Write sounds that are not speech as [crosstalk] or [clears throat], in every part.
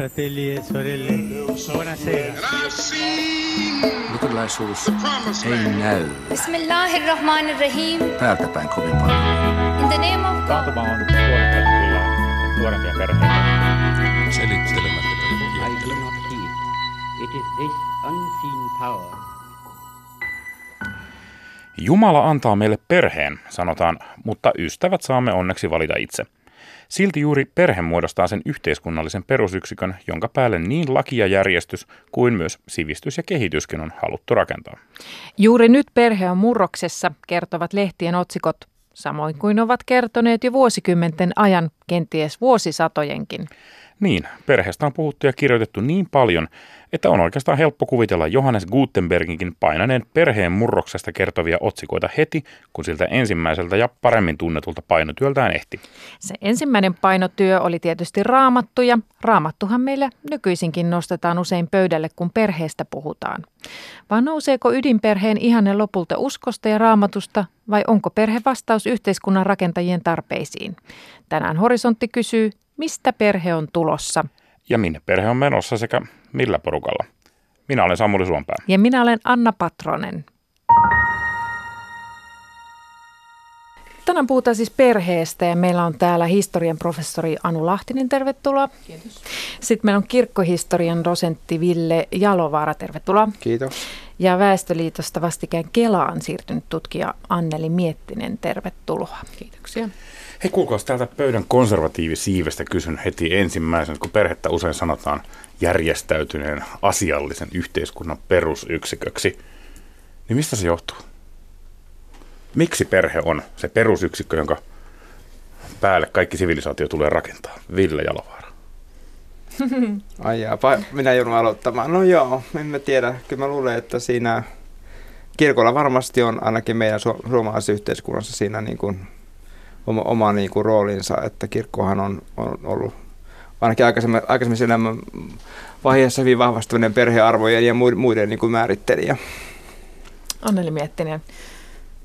fratelli e sorelle, buonasera. Luterilaisuus ei näy Bismillahirrahmanirrahim. täältä päin kovin paljon. In the name of God. Taantuma on tuottanut kyllä nuorempia perheitä. Selittelemättä I do not heed. It is this unseen power Jumala antaa meille perheen, sanotaan, mutta ystävät saamme onneksi valita itse. Silti juuri perhe muodostaa sen yhteiskunnallisen perusyksikön, jonka päälle niin laki ja järjestys kuin myös sivistys ja kehityskin on haluttu rakentaa. Juuri nyt perhe on murroksessa, kertovat lehtien otsikot, samoin kuin ovat kertoneet jo vuosikymmenten ajan, kenties vuosisatojenkin. Niin, perheestä on puhuttu ja kirjoitettu niin paljon, että on oikeastaan helppo kuvitella Johannes Gutenberginkin painaneen perheen murroksesta kertovia otsikoita heti, kun siltä ensimmäiseltä ja paremmin tunnetulta painotyöltään ehti. Se ensimmäinen painotyö oli tietysti raamattu ja raamattuhan meillä nykyisinkin nostetaan usein pöydälle, kun perheestä puhutaan. Vaan nouseeko ydinperheen ihanne lopulta uskosta ja raamatusta vai onko perhe vastaus yhteiskunnan rakentajien tarpeisiin? Tänään Horisontti kysyy, mistä perhe on tulossa? Ja minne perhe on menossa sekä millä porukalla. Minä olen Samuli Suompää. Ja minä olen Anna Patronen. Tänään puhutaan siis perheestä ja meillä on täällä historian professori Anu Lahtinen, tervetuloa. Kiitos. Sitten meillä on kirkkohistorian dosentti Ville Jalovaara, tervetuloa. Kiitos. Ja Väestöliitosta vastikään Kelaan siirtynyt tutkija Anneli Miettinen, tervetuloa. Kiitoksia. Hei kuulkaa, täältä pöydän konservatiivisiivestä kysyn heti ensimmäisenä, kun perhettä usein sanotaan järjestäytyneen asiallisen yhteiskunnan perusyksiköksi. Niin mistä se johtuu? Miksi perhe on se perusyksikkö, jonka päälle kaikki sivilisaatio tulee rakentaa? Ville Jalovaara. [laughs] Ai jaa, pa- minä joudun aloittamaan. No joo, en mä tiedä. Kyllä mä luulen, että siinä kirkolla varmasti on ainakin meidän su- suomalaisessa yhteiskunnassa siinä niin kuin oma, oma niin kuin roolinsa, että kirkkohan on, on ollut ainakin aikaisemmin, aikaisemmissa elämän vaiheessa hyvin vahvasti perhearvojen ja muiden niin kuin määrittelijä. Anneli Miettinen,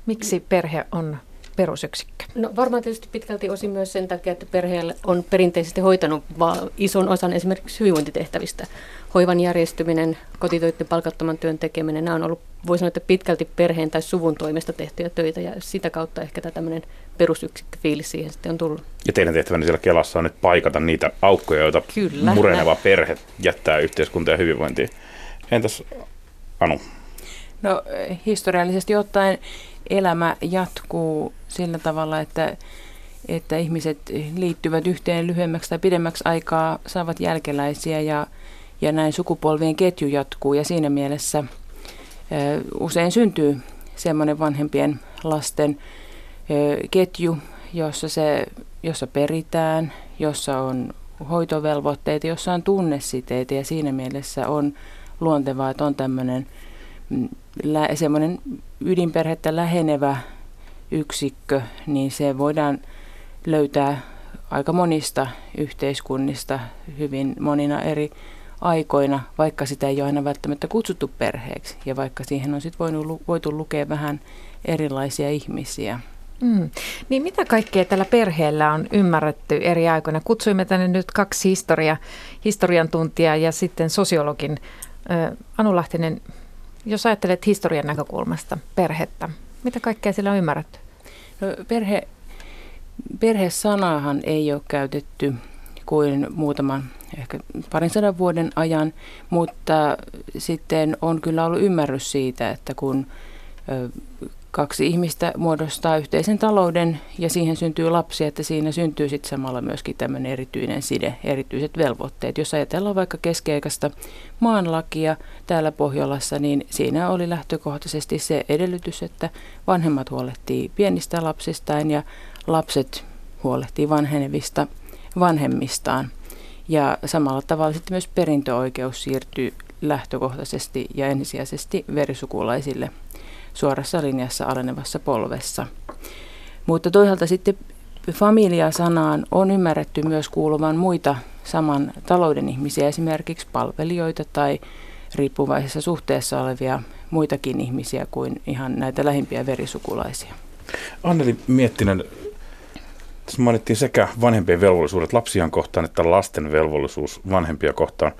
miksi perhe on perusyksikkö? No varmaan tietysti pitkälti osin myös sen takia, että perheellä on perinteisesti hoitanut vaan ison osan esimerkiksi hyvinvointitehtävistä. Hoivan järjestyminen, kotitöiden palkattoman työn tekeminen, nämä on ollut, voi sanoa, että pitkälti perheen tai suvun toimesta tehtyjä töitä ja sitä kautta ehkä tämä tämmöinen perusyksikköfiilis siihen sitten on tullut. Ja teidän tehtävänne siellä Kelassa on nyt paikata niitä aukkoja, joita Kyllä. mureneva perhe jättää yhteiskunta ja hyvinvointiin. Entäs Anu? No historiallisesti ottaen elämä jatkuu sillä tavalla, että, että ihmiset liittyvät yhteen lyhyemmäksi tai pidemmäksi aikaa, saavat jälkeläisiä ja, ja näin sukupolvien ketju jatkuu ja siinä mielessä usein syntyy semmoinen vanhempien lasten ö, ketju, jossa, se, jossa peritään, jossa on hoitovelvoitteita, jossa on tunnesiteitä ja siinä mielessä on luontevaa, että on tämmöinen mm, semmoinen ydinperhettä lähenevä yksikkö, niin se voidaan löytää aika monista yhteiskunnista hyvin monina eri aikoina, vaikka sitä ei ole aina välttämättä kutsuttu perheeksi ja vaikka siihen on sitten voinut, voitu lukea vähän erilaisia ihmisiä. Mm. Niin mitä kaikkea tällä perheellä on ymmärretty eri aikoina? Kutsuimme tänne nyt kaksi historia, historian tuntijaa ja sitten sosiologin. Anu Lahtinen, jos ajattelet historian näkökulmasta perhettä, mitä kaikkea sillä on ymmärretty? No, perhe, perhesanaahan ei ole käytetty kuin muutaman, ehkä parin sadan vuoden ajan, mutta sitten on kyllä ollut ymmärrys siitä, että kun kaksi ihmistä muodostaa yhteisen talouden ja siihen syntyy lapsia, että siinä syntyy sitten samalla myöskin tämmöinen erityinen side, erityiset velvoitteet. Jos ajatellaan vaikka keskiaikaista maanlakia täällä Pohjolassa, niin siinä oli lähtökohtaisesti se edellytys, että vanhemmat huolehtii pienistä lapsistaan ja lapset huolehtii vanhenevista vanhemmistaan. Ja samalla tavalla sitten myös perintöoikeus siirtyy lähtökohtaisesti ja ensisijaisesti verisukulaisille suorassa linjassa alenevassa polvessa. Mutta toisaalta sitten familia-sanaan on ymmärretty myös kuuluvan muita saman talouden ihmisiä, esimerkiksi palvelijoita tai riippuvaisessa suhteessa olevia muitakin ihmisiä kuin ihan näitä lähimpiä verisukulaisia. Anneli Miettinen, Tässä mainittiin sekä vanhempien velvollisuudet lapsiaan kohtaan että lasten velvollisuus vanhempia kohtaan.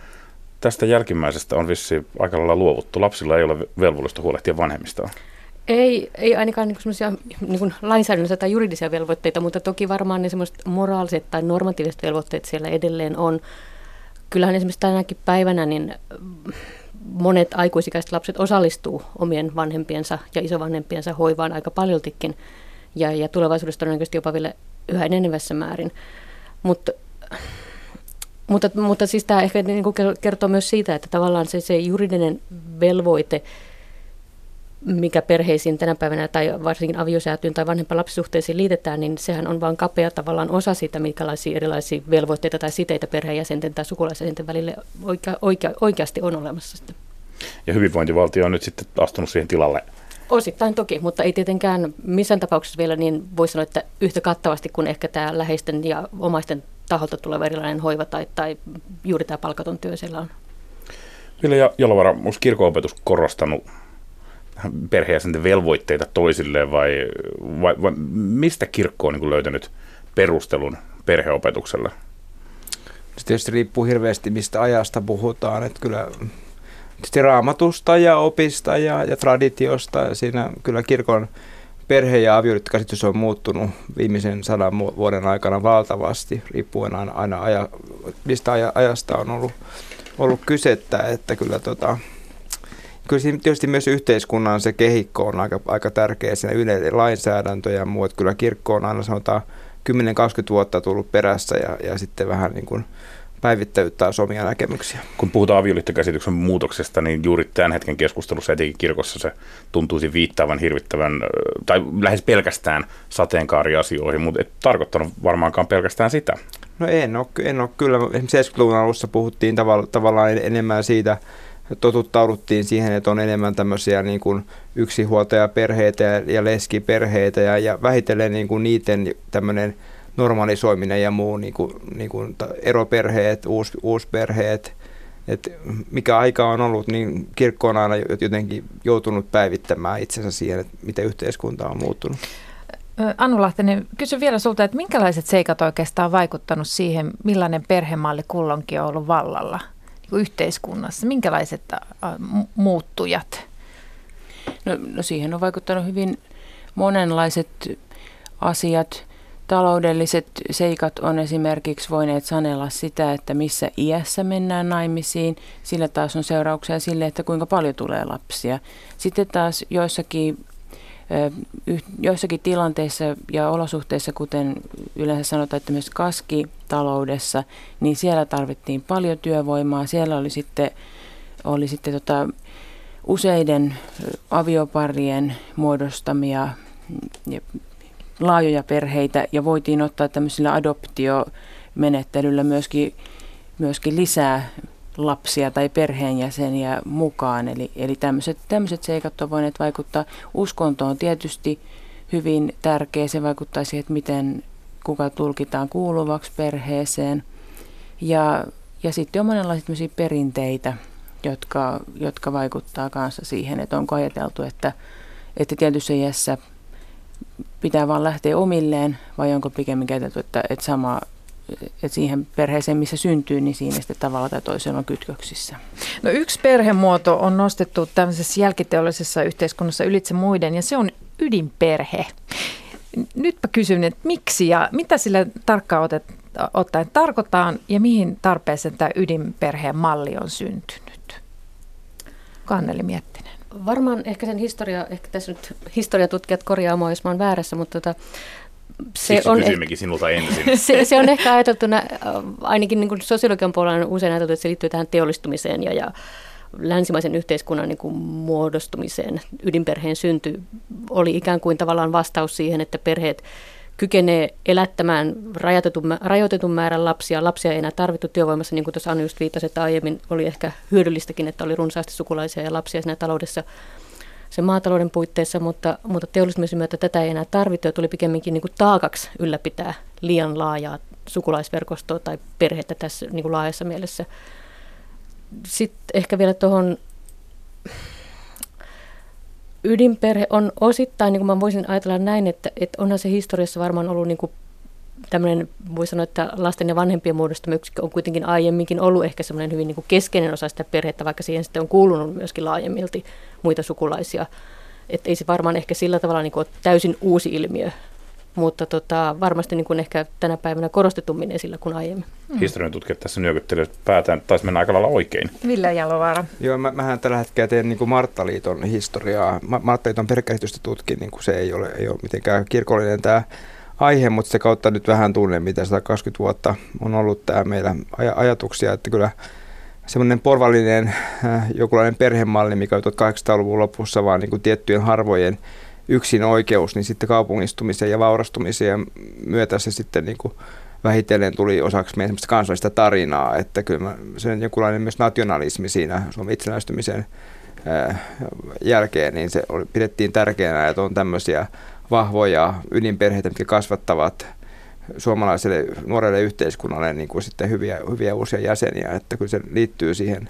Tästä jälkimmäisestä on vissi aika lailla luovuttu. Lapsilla ei ole velvollisuutta huolehtia vanhemmistaan. Ei, ei ainakaan niin semmoisia niin lainsäädännöllisiä tai juridisia velvoitteita, mutta toki varmaan ne semmoiset moraaliset tai normatiiviset velvoitteet siellä edelleen on. Kyllähän esimerkiksi tänäkin päivänä niin monet aikuisikäiset lapset osallistuu omien vanhempiensa ja isovanhempiensa hoivaan aika paljoltikin ja, ja tulevaisuudessa todennäköisesti jopa vielä yhä enenevässä määrin. Mutta mutta, mutta siis tämä ehkä niin kertoo myös siitä, että tavallaan se, se juridinen velvoite, mikä perheisiin tänä päivänä tai varsinkin aviosäätyyn tai vanhempaan lapsisuhteisiin liitetään, niin sehän on vain kapea tavallaan osa siitä, minkälaisia erilaisia velvoitteita tai siteitä perheenjäsenten tai sukulaisjäsenten välille oikea, oikea, oikeasti on olemassa. Sitten. Ja hyvinvointivaltio on nyt sitten astunut siihen tilalle Osittain toki, mutta ei tietenkään missään tapauksessa vielä niin voi sanoa, että yhtä kattavasti kuin ehkä tämä läheisten ja omaisten taholta tuleva erilainen hoiva tai, tai juuri tämä palkaton työ siellä on. Ville Jalovara, onko kirkoopetus korostanut perheenjäsenten velvoitteita toisilleen vai, vai, vai mistä kirkko on niin löytänyt perustelun perheopetukselle? Se tietysti riippuu hirveästi, mistä ajasta puhutaan. Että kyllä tietysti raamatusta ja opista ja, ja traditiosta. Siinä kyllä kirkon perhe- ja avioliittokäsitys on muuttunut viimeisen sadan vuoden aikana valtavasti, riippuen aina, aina aja, mistä ajasta on ollut, ollut kysettä, että kyllä tota, Kyllä siinä tietysti myös yhteiskunnan se kehikko on aika, aika tärkeä, siinä yleinen lainsäädäntö ja muu, että kyllä kirkko on aina sanotaan 10-20 vuotta tullut perässä ja, ja sitten vähän niin kuin päivittäyttää omia näkemyksiä. Kun puhutaan avioliittokäsityksen muutoksesta, niin juuri tämän hetken keskustelussa etenkin kirkossa se tuntuisi viittaavan hirvittävän, tai lähes pelkästään sateenkaariasioihin, mutta et tarkoittanut varmaankaan pelkästään sitä. No en ole, en ole kyllä. Esimerkiksi 70-luvun alussa puhuttiin tavalla, tavallaan enemmän siitä, totuttauduttiin siihen, että on enemmän tämmöisiä niin kuin yksinhuoltajaperheitä ja, ja leskiperheitä ja, ja vähitellen niin kuin niiden tämmöinen normalisoiminen ja muu, niin kuin, niin kuin eroperheet, uus, uusperheet, että mikä aika on ollut, niin kirkko on aina jotenkin joutunut päivittämään itsensä siihen, että miten yhteiskunta on muuttunut. Anu Lahtinen, kysyn vielä sulta, että minkälaiset seikat oikeastaan on vaikuttanut siihen, millainen perhemalli kullonkin on ollut vallalla niin yhteiskunnassa? Minkälaiset muuttujat? No, no siihen on vaikuttanut hyvin monenlaiset asiat. Taloudelliset seikat on esimerkiksi voineet sanella sitä, että missä iässä mennään naimisiin. Sillä taas on seurauksia sille, että kuinka paljon tulee lapsia. Sitten taas joissakin, joissakin tilanteissa ja olosuhteissa, kuten yleensä sanotaan, että myös kaskitaloudessa, niin siellä tarvittiin paljon työvoimaa. Siellä oli sitten, oli sitten tota, useiden avioparien muodostamia laajoja perheitä ja voitiin ottaa tämmöisillä adoptiomenettelyllä myöskin, myöskin lisää lapsia tai perheenjäseniä mukaan. Eli, eli tämmöiset, tämmöiset seikat on voineet vaikuttaa. Uskonto on tietysti hyvin tärkeä. Se vaikuttaa siihen, että miten kuka tulkitaan kuuluvaksi perheeseen. Ja, ja sitten on monenlaisia perinteitä, jotka, jotka vaikuttaa kanssa siihen, että onko ajateltu, että, että tietyssä iässä – pitää vaan lähteä omilleen vai onko pikemmin käytetty, että, että sama että siihen perheeseen, missä syntyy, niin siinä sitten tavalla tai toisella on kytköksissä. No yksi perhemuoto on nostettu tämmöisessä jälkiteollisessa yhteiskunnassa ylitse muiden ja se on ydinperhe. Nytpä kysyn, että miksi ja mitä sillä tarkkaan otet, ottaen tarkoitaan ja mihin tarpeeseen tämä ydinperheen malli on syntynyt? Kanneli Miettinen varmaan ehkä sen historia, ehkä tässä nyt historiatutkijat korjaa mua, jos mä oon väärässä, mutta tota, se Siksi on kysymmekin eh- sinulta ensin. [laughs] se, se on ehkä ajateltu, ainakin niin kuin sosiologian puolella on usein ajateltu, että se liittyy tähän teollistumiseen ja, ja länsimaisen yhteiskunnan niin kuin muodostumiseen. Ydinperheen synty oli ikään kuin tavallaan vastaus siihen, että perheet kykenee elättämään rajoitetun, rajoitetun määrän lapsia. Lapsia ei enää tarvittu työvoimassa, niin kuin tuossa Anu just viittasi, että aiemmin oli ehkä hyödyllistäkin, että oli runsaasti sukulaisia ja lapsia siinä taloudessa sen maatalouden puitteissa, mutta, mutta teollistumisen myötä tätä ei enää tarvittu ja tuli pikemminkin niin kuin taakaksi ylläpitää liian laajaa sukulaisverkostoa tai perhettä tässä niin kuin laajassa mielessä. Sitten ehkä vielä tuohon ydinperhe on osittain, niin kuin mä voisin ajatella näin, että, että onhan se historiassa varmaan ollut niin kuin tämmöinen, voi sanoa, että lasten ja vanhempien muodostama yksikkö on kuitenkin aiemminkin ollut ehkä semmoinen hyvin niin kuin keskeinen osa sitä perhettä, vaikka siihen sitten on kuulunut myöskin laajemmilti muita sukulaisia. Että ei se varmaan ehkä sillä tavalla niin kuin ole täysin uusi ilmiö, mutta tota, varmasti niin kuin ehkä tänä päivänä korostetummin esillä kuin aiemmin. Hmm. Historian tutkijat tässä nyökyttelevät päätään, taisi mennä aika lailla oikein. Ville Jalovaara. Joo, mä, mähän tällä hetkellä teen niin kuin Marttaliiton historiaa. Marttaliiton perkäsitystä tutkin, niin kuin se ei ole, ei ole mitenkään kirkollinen tämä aihe, mutta se kautta nyt vähän tunnen, mitä 120 vuotta on ollut tämä meillä aj- ajatuksia, että kyllä semmoinen porvallinen äh, jokulainen perhemalli, mikä on 1800-luvun lopussa vaan niin kuin tiettyjen harvojen yksin oikeus, niin sitten kaupungistumisen ja vaurastumisen myötä se sitten niin kuin vähitellen tuli osaksi meidän kansallista tarinaa, että kyllä mä, se on jonkunlainen myös nationalismi siinä Suomen itsenäistymisen jälkeen, niin se oli, pidettiin tärkeänä, että on tämmöisiä vahvoja ydinperheitä, mitkä kasvattavat suomalaiselle nuorelle yhteiskunnalle niin kuin sitten hyviä, hyviä uusia jäseniä, että kyllä se liittyy siihen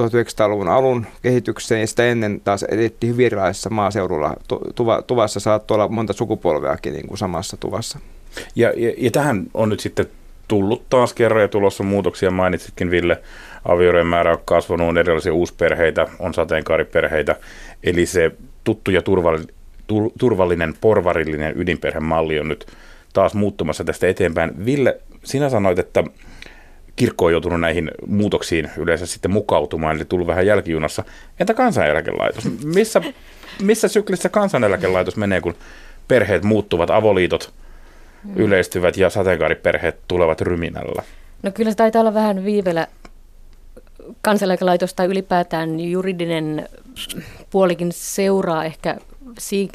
1900-luvun alun kehitykseen ja sitä ennen taas edettiin hyvin erilaisessa maaseudulla. Tuva, tuvassa saattoi olla monta sukupolveakin niin kuin samassa tuvassa. Ja, ja, ja tähän on nyt sitten tullut taas kerran ja tulossa muutoksia. Mainitsitkin Ville, avioiden määrä on kasvanut, on erilaisia uusperheitä, on sateenkaariperheitä. Eli se tuttu ja turvallinen turvallinen, porvarillinen ydinperhemalli on nyt taas muuttumassa tästä eteenpäin. Ville, sinä sanoit, että kirkko on joutunut näihin muutoksiin yleensä sitten mukautumaan, eli tullut vähän jälkijunassa. Entä kansaneläkelaitos? Missä, missä syklissä kansaneläkelaitos menee, kun perheet muuttuvat, avoliitot yleistyvät ja sateenkaariperheet tulevat ryminällä? No kyllä se taitaa olla vähän viivellä kansaneläkelaitos tai ylipäätään juridinen puolikin seuraa ehkä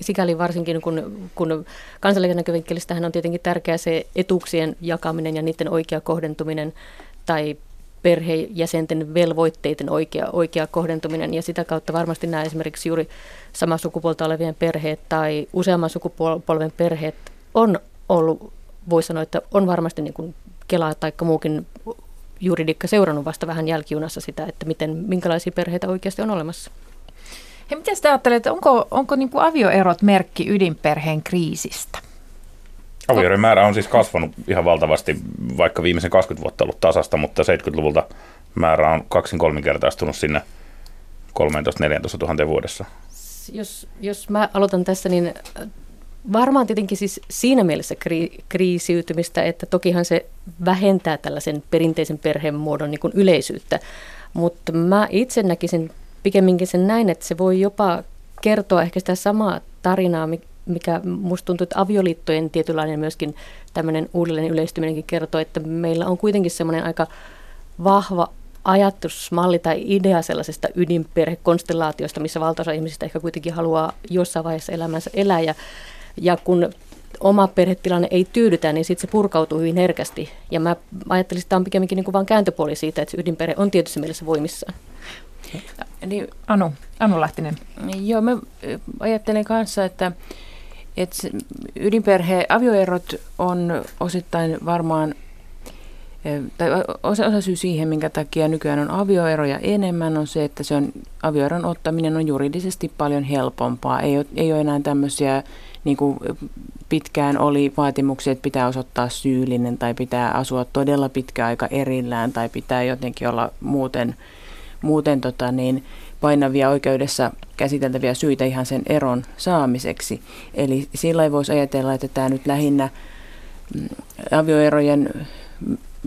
sikäli varsinkin, kun, kun kansallisen näkövinkkelistähän on tietenkin tärkeää se etuuksien jakaminen ja niiden oikea kohdentuminen tai perhejäsenten velvoitteiden oikea, oikea kohdentuminen ja sitä kautta varmasti nämä esimerkiksi juuri samaa sukupuolta olevien perheet tai useamman sukupolven perheet on ollut, voi sanoa, että on varmasti niin kuin Kela tai muukin juridiikka seurannut vasta vähän jälkijunassa sitä, että miten, minkälaisia perheitä oikeasti on olemassa. Hei, miten sitä ajattelet, onko, onko niin kuin avioerot merkki ydinperheen kriisistä? Avioerojen määrä on siis kasvanut ihan valtavasti, vaikka viimeisen 20 vuotta ollut tasasta, mutta 70-luvulta määrä on kaksin kolminkertaistunut sinne 13-14 000 vuodessa. Jos, jos mä aloitan tässä, niin äh, varmaan tietenkin siis siinä mielessä kri, kriisiytymistä, että tokihan se vähentää tällaisen perinteisen perheen muodon niin yleisyyttä, mutta mä itse näkisin pikemminkin sen näin, että se voi jopa kertoa ehkä sitä samaa tarinaa, mikä musta tuntuu, että avioliittojen tietynlainen myöskin tämmöinen uudelleen yleistyminenkin kertoo, että meillä on kuitenkin semmoinen aika vahva ajatusmalli tai idea sellaisesta ydinperhekonstellaatiosta, missä valtaosa ihmisistä ehkä kuitenkin haluaa jossain vaiheessa elämänsä elää. Ja, ja kun oma perhetilanne ei tyydytä, niin sitten se purkautuu hyvin herkästi. Ja mä ajattelin, että tämä on pikemminkin niin kuin vain kääntöpuoli siitä, että se ydinperhe on tietyssä mielessä voimissaan. Niin, Anu, Anu Lahtinen. Joo, mä ajattelen kanssa, että, että ydinperhe, avioerot on osittain varmaan tai osa, osa syy siihen, minkä takia nykyään on avioeroja enemmän, on se, että se on, avioeron ottaminen on juridisesti paljon helpompaa. Ei ole, ei ole enää tämmöisiä, niin kuin pitkään oli vaatimuksia, että pitää osoittaa syyllinen tai pitää asua todella pitkä aika erillään tai pitää jotenkin olla muuten – muuten tota, niin, painavia oikeudessa käsiteltäviä syitä ihan sen eron saamiseksi. Eli sillä voisi ajatella, että tämä nyt lähinnä mm, avioerojen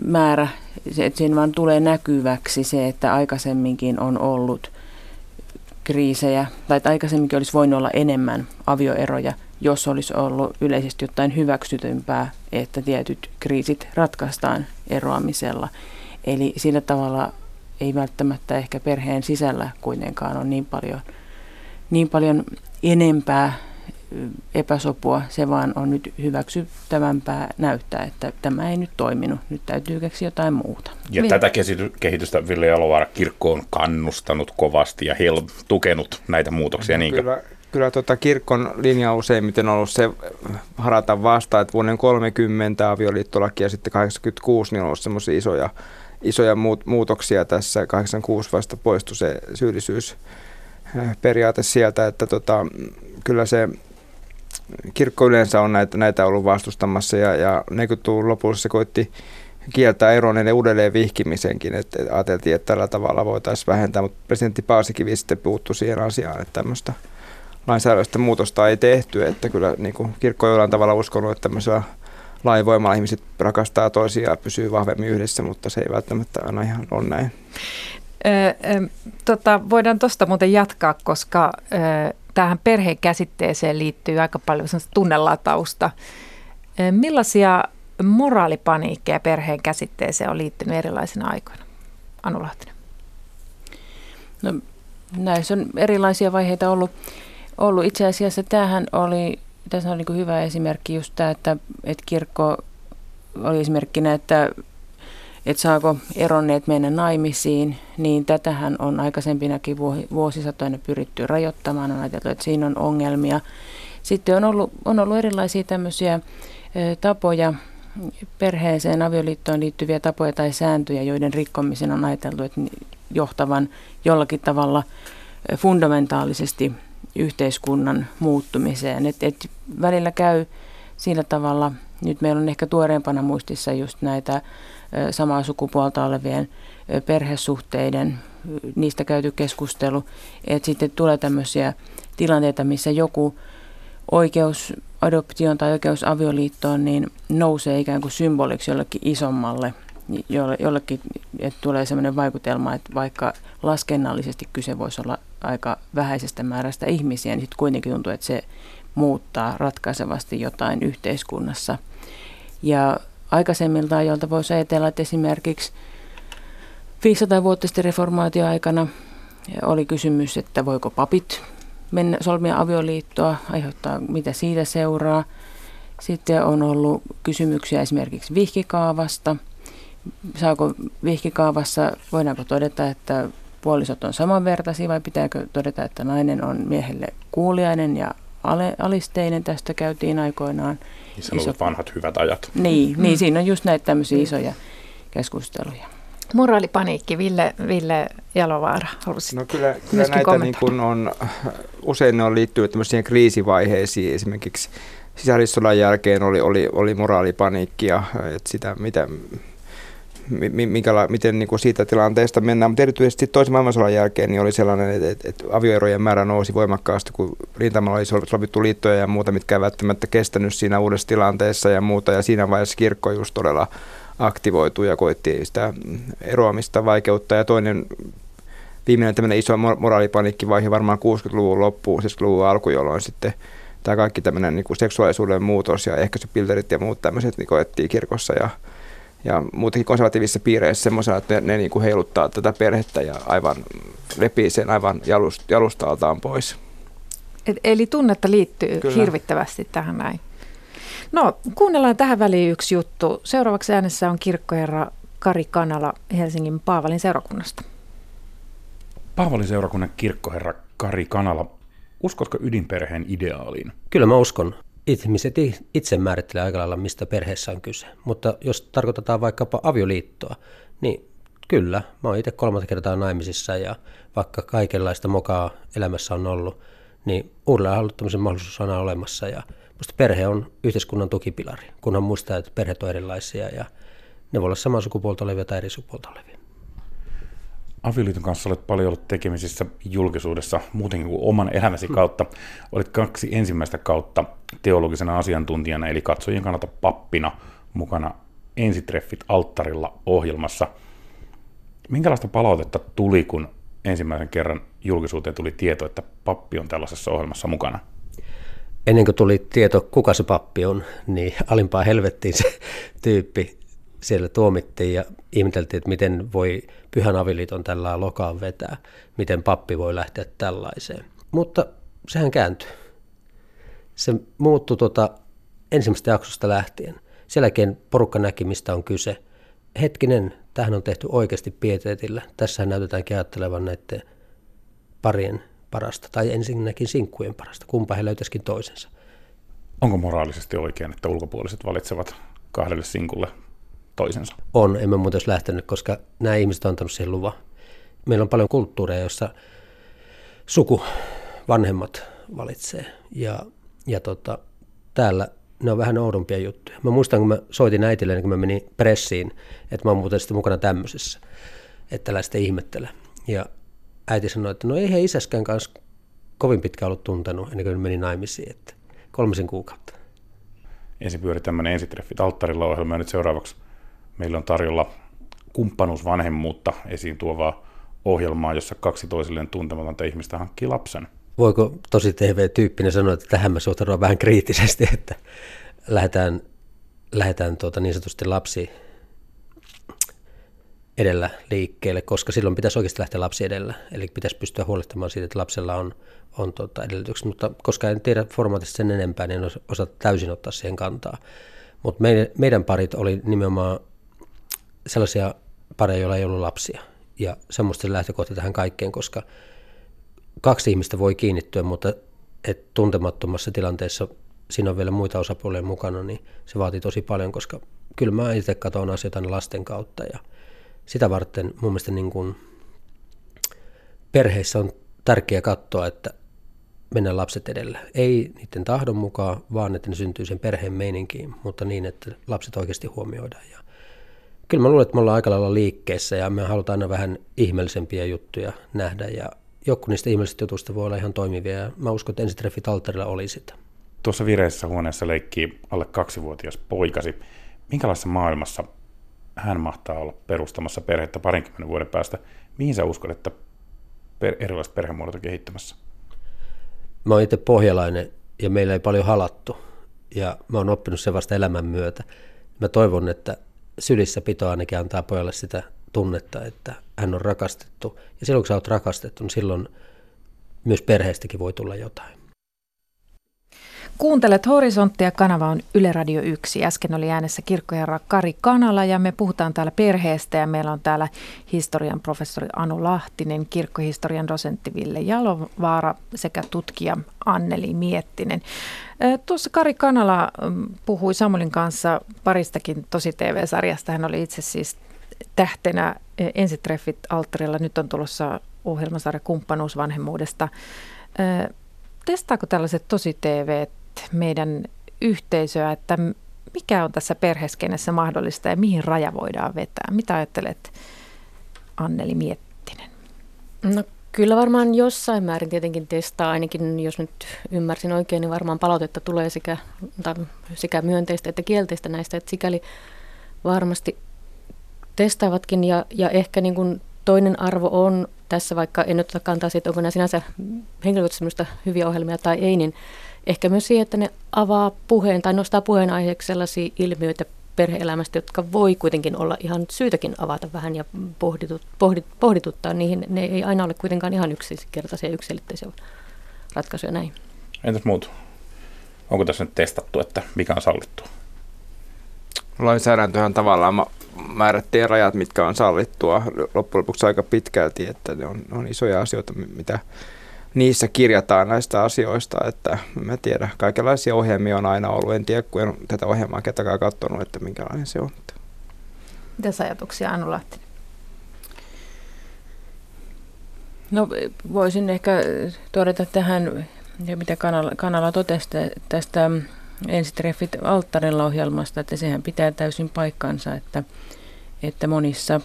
määrä, että siinä vaan tulee näkyväksi se, että aikaisemminkin on ollut kriisejä, tai että aikaisemminkin olisi voinut olla enemmän avioeroja, jos olisi ollut yleisesti jotain hyväksytympää, että tietyt kriisit ratkaistaan eroamisella. Eli sillä tavalla ei välttämättä ehkä perheen sisällä kuitenkaan ole niin paljon, niin paljon enempää epäsopua, se vaan on nyt hyväksyttävämpää näyttää, että tämä ei nyt toiminut, nyt täytyy keksiä jotain muuta. Ja Ville. tätä kehitystä Ville Jalovaara kirkko on kannustanut kovasti ja hel- tukenut näitä muutoksia. No, kyllä, kyllä tuota, kirkon linja useimmiten on ollut se harata vastaan, että vuoden 30 avioliittolaki ja sitten 86 niin on ollut semmoisia isoja isoja muut, muutoksia tässä. 86 vasta poistui se syyllisyysperiaate sieltä, että tota, kyllä se kirkko yleensä on näitä, näitä ollut vastustamassa ja, ja 40-luvun lopussa se koitti kieltää eronen uudelleen vihkimisenkin, että ajateltiin, että tällä tavalla voitaisiin vähentää, mutta presidentti Paasikivi sitten puuttui siihen asiaan, että tämmöistä lainsäädännöllistä muutosta ei tehty, että kyllä niin kuin kirkko on jollain tavalla uskonut, että tämmöisellä lainvoimalla ihmiset rakastaa toisiaan ja pysyy vahvemmin yhdessä, mutta se ei välttämättä aina ihan ole näin. Ö, tota, voidaan tuosta muuten jatkaa, koska ö, tähän perheen käsitteeseen liittyy aika paljon tunnelatausta. Ö, millaisia moraalipaniikkeja perheen käsitteeseen on liittynyt erilaisina aikoina? Anu Lahtinen. No, näissä on erilaisia vaiheita ollut. ollut. Itse asiassa tämähän oli, tässä on niin hyvä esimerkki just tämä, että, että kirkko oli esimerkkinä, että, että saako eronneet mennä naimisiin, niin tätähän on aikaisempinakin vuosisatoina pyritty rajoittamaan. On ajateltu, että siinä on ongelmia. Sitten on ollut, on ollut erilaisia tämmöisiä tapoja, perheeseen, avioliittoon liittyviä tapoja tai sääntöjä, joiden rikkomisen on ajateltu että johtavan jollakin tavalla fundamentaalisesti yhteiskunnan muuttumiseen. Et, et välillä käy sillä tavalla, nyt meillä on ehkä tuoreempana muistissa just näitä samaa sukupuolta olevien perhesuhteiden, niistä käyty keskustelu, että sitten tulee tämmöisiä tilanteita, missä joku oikeus adoptioon tai oikeus avioliittoon niin nousee ikään kuin symboliksi jollekin isommalle, jollekin että tulee sellainen vaikutelma, että vaikka laskennallisesti kyse voisi olla aika vähäisestä määrästä ihmisiä, niin sitten kuitenkin tuntuu, että se muuttaa ratkaisevasti jotain yhteiskunnassa. Ja aikaisemmilta ajoilta voisi ajatella, että esimerkiksi 500 vuotta sitten reformaatioaikana oli kysymys, että voiko papit mennä solmia avioliittoa, aiheuttaa mitä siitä seuraa. Sitten on ollut kysymyksiä esimerkiksi vihkikaavasta. Saako vihkikaavassa, voidaanko todeta, että puolisot on samanvertaisia vai pitääkö todeta, että nainen on miehelle kuuliainen ja alisteinen. Tästä käytiin aikoinaan. Niin Iso... vanhat hyvät ajat. Niin, mm. niin, siinä on just näitä tämmöisiä isoja keskusteluja. Moraalipaniikki, Ville, Ville Jalovaara, No kyllä, kyllä näitä niin kuin on, usein ne on liittynyt tämmöisiin kriisivaiheisiin, esimerkiksi sisällissodan jälkeen oli, oli, oli moraalipaniikkia, että sitä mitä, minkäla, miten niin kuin siitä tilanteesta mennään, mutta erityisesti toisen maailmansodan jälkeen niin oli sellainen, että, että, että avioerojen määrä nousi voimakkaasti, kun rintamalla oli sovittu liittoja ja muuta, mitkä eivät välttämättä kestänyt siinä uudessa tilanteessa ja muuta, ja siinä vaiheessa kirkko just todella aktivoitui ja koettiin sitä eroamista vaikeutta. Ja toinen viimeinen tämmöinen iso moraalipaniikkivaihe varmaan 60-luvun loppuun, 70-luvun alku, jolloin sitten tämä kaikki tämmöinen niin kuin seksuaalisuuden muutos ja ehkäisypilterit ja muut tämmöiset niin koettiin kirkossa ja, ja muutenkin konservatiivisissa piireissä semmoisena, että ne, ne niin kuin heiluttaa tätä perhettä ja aivan repii sen aivan jalust, jalustaltaan pois. Et, eli tunnetta liittyy Kyllä. hirvittävästi tähän näin. No, kuunnellaan tähän väliin yksi juttu. Seuraavaksi äänessä on kirkkoherra Kari Kanala Helsingin Paavalin seurakunnasta. Paavalin seurakunnan kirkkoherra Kari Kanala, uskotko ydinperheen ideaaliin? Kyllä mä uskon. Ihmiset itse määrittelee aika lailla, mistä perheessä on kyse. Mutta jos tarkoitetaan vaikkapa avioliittoa, niin kyllä, mä oon itse kolmatta kertaa naimisissa ja vaikka kaikenlaista mokaa elämässä on ollut, niin uudelleen haluttamisen mahdollisuus on aina olemassa ja Minusta perhe on yhteiskunnan tukipilari, kunhan muistaa, että perheet on erilaisia ja ne voi olla samaa sukupuolta olevia tai eri sukupuolta olevia. Avioliiton kanssa olet paljon ollut tekemisissä julkisuudessa muutenkin kuin oman elämäsi hmm. kautta. Olit kaksi ensimmäistä kautta teologisena asiantuntijana, eli katsojien kannalta pappina mukana ensitreffit alttarilla ohjelmassa. Minkälaista palautetta tuli, kun ensimmäisen kerran julkisuuteen tuli tieto, että pappi on tällaisessa ohjelmassa mukana? ennen kuin tuli tieto, kuka se pappi on, niin alimpaa helvettiin se tyyppi siellä tuomittiin ja ihmeteltiin, että miten voi pyhän avioliiton tällä lokaan vetää, miten pappi voi lähteä tällaiseen. Mutta sehän kääntyi. Se muuttui tuota ensimmäisestä jaksosta lähtien. Sen jälkeen porukka näki, mistä on kyse. Hetkinen, tähän on tehty oikeasti pieteetillä. Tässä näytetäänkin ajattelevan näiden parien parasta tai ensinnäkin sinkkujen parasta, kumpa he löytäisikin toisensa. Onko moraalisesti oikein, että ulkopuoliset valitsevat kahdelle sinkulle toisensa? On, emme muuten olisi lähtenyt, koska nämä ihmiset on antanut siihen luvan. Meillä on paljon kulttuureja, joissa suku vanhemmat valitsee ja, ja tota, täällä ne on vähän oudompia juttuja. Mä muistan, kun mä soitin äitille, kun mä menin pressiin, että mä oon muuten sitten mukana tämmöisessä, että sitten ihmettele. Ja äiti sanoi, että no ei he isäskään kanssa kovin pitkä ollut tuntenut ennen kuin meni naimisiin, että kolmisen kuukautta. Ensin pyöri tämmöinen ensitreffit alttarilla ohjelma ja nyt seuraavaksi meillä on tarjolla kumppanuusvanhemmuutta esiin tuovaa ohjelmaa, jossa kaksi toisilleen tuntematonta ihmistä hankkii lapsen. Voiko tosi TV-tyyppinen sanoa, että tähän mä suhtaudun vähän kriittisesti, [laughs] että lähdetään, lähdetään tuota niin sanotusti lapsi edellä liikkeelle, koska silloin pitäisi oikeasti lähteä lapsi edellä. Eli pitäisi pystyä huolehtimaan siitä, että lapsella on, on tuota edellytykset, mutta koska en tiedä formaatista sen enempää, niin en osaa täysin ottaa siihen kantaa. Mutta meidän, meidän parit oli nimenomaan sellaisia pareja, joilla ei ollut lapsia. Ja semmoista se lähtökohta tähän kaikkeen, koska kaksi ihmistä voi kiinnittyä, mutta et tuntemattomassa tilanteessa siinä on vielä muita osapuolia mukana, niin se vaatii tosi paljon, koska kyllä mä itse katson asioita lasten kautta ja sitä varten mun mielestä niin kuin perheissä on tärkeää katsoa, että mennään lapset edellä. Ei niiden tahdon mukaan, vaan että ne syntyy sen perheen meininkiin, mutta niin, että lapset oikeasti huomioidaan. Ja kyllä mä luulen, että me ollaan aika lailla liikkeessä ja me halutaan aina vähän ihmeellisempiä juttuja nähdä ja joku niistä ihmeellisistä jutuista voi olla ihan toimivia ja mä uskon, että ensitreffit alttarilla oli sitä. Tuossa vireisessä huoneessa leikkii alle kaksivuotias poikasi. Minkälaisessa maailmassa hän mahtaa olla perustamassa perhettä parinkymmenen vuoden päästä? Mihin sä uskot, että per, erilaiset perhemuodot on kehittymässä? Mä oon itse pohjalainen ja meillä ei paljon halattu ja mä oon oppinut sen vasta elämän myötä. Mä toivon, että sylissä pito ainakin antaa pojalle sitä tunnetta, että hän on rakastettu. Ja silloin kun sä oot rakastettu, niin silloin myös perheestäkin voi tulla jotain. Kuuntelet Horisonttia, kanava on Yle Radio 1. Äsken oli äänessä kirkkoherra Kari Kanala ja me puhutaan täällä perheestä ja meillä on täällä historian professori Anu Lahtinen, kirkkohistorian dosentti Ville Jalovaara sekä tutkija Anneli Miettinen. Tuossa Kari Kanala mm, puhui Samulin kanssa paristakin tosi TV-sarjasta. Hän oli itse siis tähtenä ensitreffit alttarilla. Nyt on tulossa ohjelmasarja kumppanuusvanhemmuudesta. Testaako tällaiset tosi TV meidän yhteisöä, että mikä on tässä perheskenessä mahdollista ja mihin raja voidaan vetää? Mitä ajattelet, Anneli Miettinen? No kyllä varmaan jossain määrin tietenkin testaa, ainakin jos nyt ymmärsin oikein, niin varmaan palautetta tulee sekä, sekä myönteistä että kielteistä näistä, että sikäli varmasti testaavatkin ja, ja ehkä niin kuin toinen arvo on tässä, vaikka en ota kantaa siitä, onko nämä sinänsä henkilökohtaisesti hyviä ohjelmia tai ei, niin ehkä myös siihen, että ne avaa puheen tai nostaa puheenaiheeksi sellaisia ilmiöitä perheelämästä, jotka voi kuitenkin olla ihan syytäkin avata vähän ja pohditut, pohdit, pohdituttaa niihin. Ne ei aina ole kuitenkaan ihan yksinkertaisia yksilitteisiä ratkaisuja näin. Entäs muut? Onko tässä nyt testattu, että mikä on sallittu? Lainsäädäntöhän tavallaan määrättiin rajat, mitkä on sallittua loppujen lopuksi aika pitkälti, että ne on, on isoja asioita, mitä niissä kirjataan näistä asioista, että mä tiedän, kaikenlaisia ohjelmia on aina ollut. En tiedä, kun en tätä ohjelmaa ketäkään katsonut, että minkälainen se on. Mitä ajatuksia Anu Lahtinen? No voisin ehkä todeta tähän, mitä kanala, kanala totesi tästä ensitreffit alttarilla ohjelmasta, että sehän pitää täysin paikkansa, että, että monissa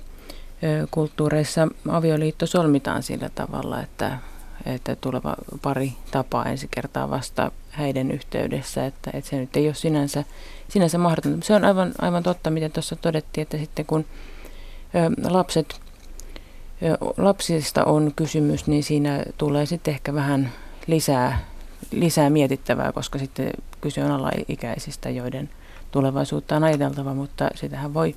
kulttuureissa avioliitto solmitaan sillä tavalla, että että tuleva pari tapaa ensi kertaa vasta häiden yhteydessä, että, että se nyt ei ole sinänsä, sinänsä mahdotonta. Se on aivan, aivan totta, miten tuossa todettiin, että sitten kun lapset, lapsista on kysymys, niin siinä tulee sitten ehkä vähän lisää, lisää mietittävää, koska sitten kyse on alaikäisistä, joiden tulevaisuutta on ajateltava, mutta sitähän voi,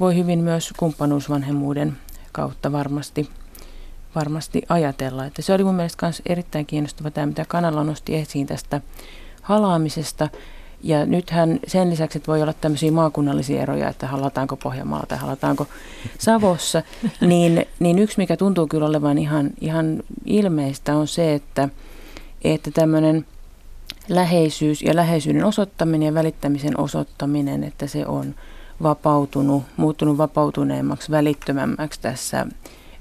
voi hyvin myös kumppanuusvanhemmuuden kautta varmasti – varmasti ajatella. Että se oli mun mielestä myös erittäin kiinnostava tämä, mitä Kanala nosti esiin tästä halaamisesta. Ja nythän sen lisäksi, että voi olla tämmöisiä maakunnallisia eroja, että halataanko Pohjanmaalla tai halataanko Savossa, [laughs] niin, niin yksi, mikä tuntuu kyllä olevan ihan, ihan ilmeistä, on se, että, että tämmöinen läheisyys ja läheisyyden osoittaminen ja välittämisen osoittaminen, että se on vapautunut, muuttunut vapautuneemmaksi, välittömämmäksi tässä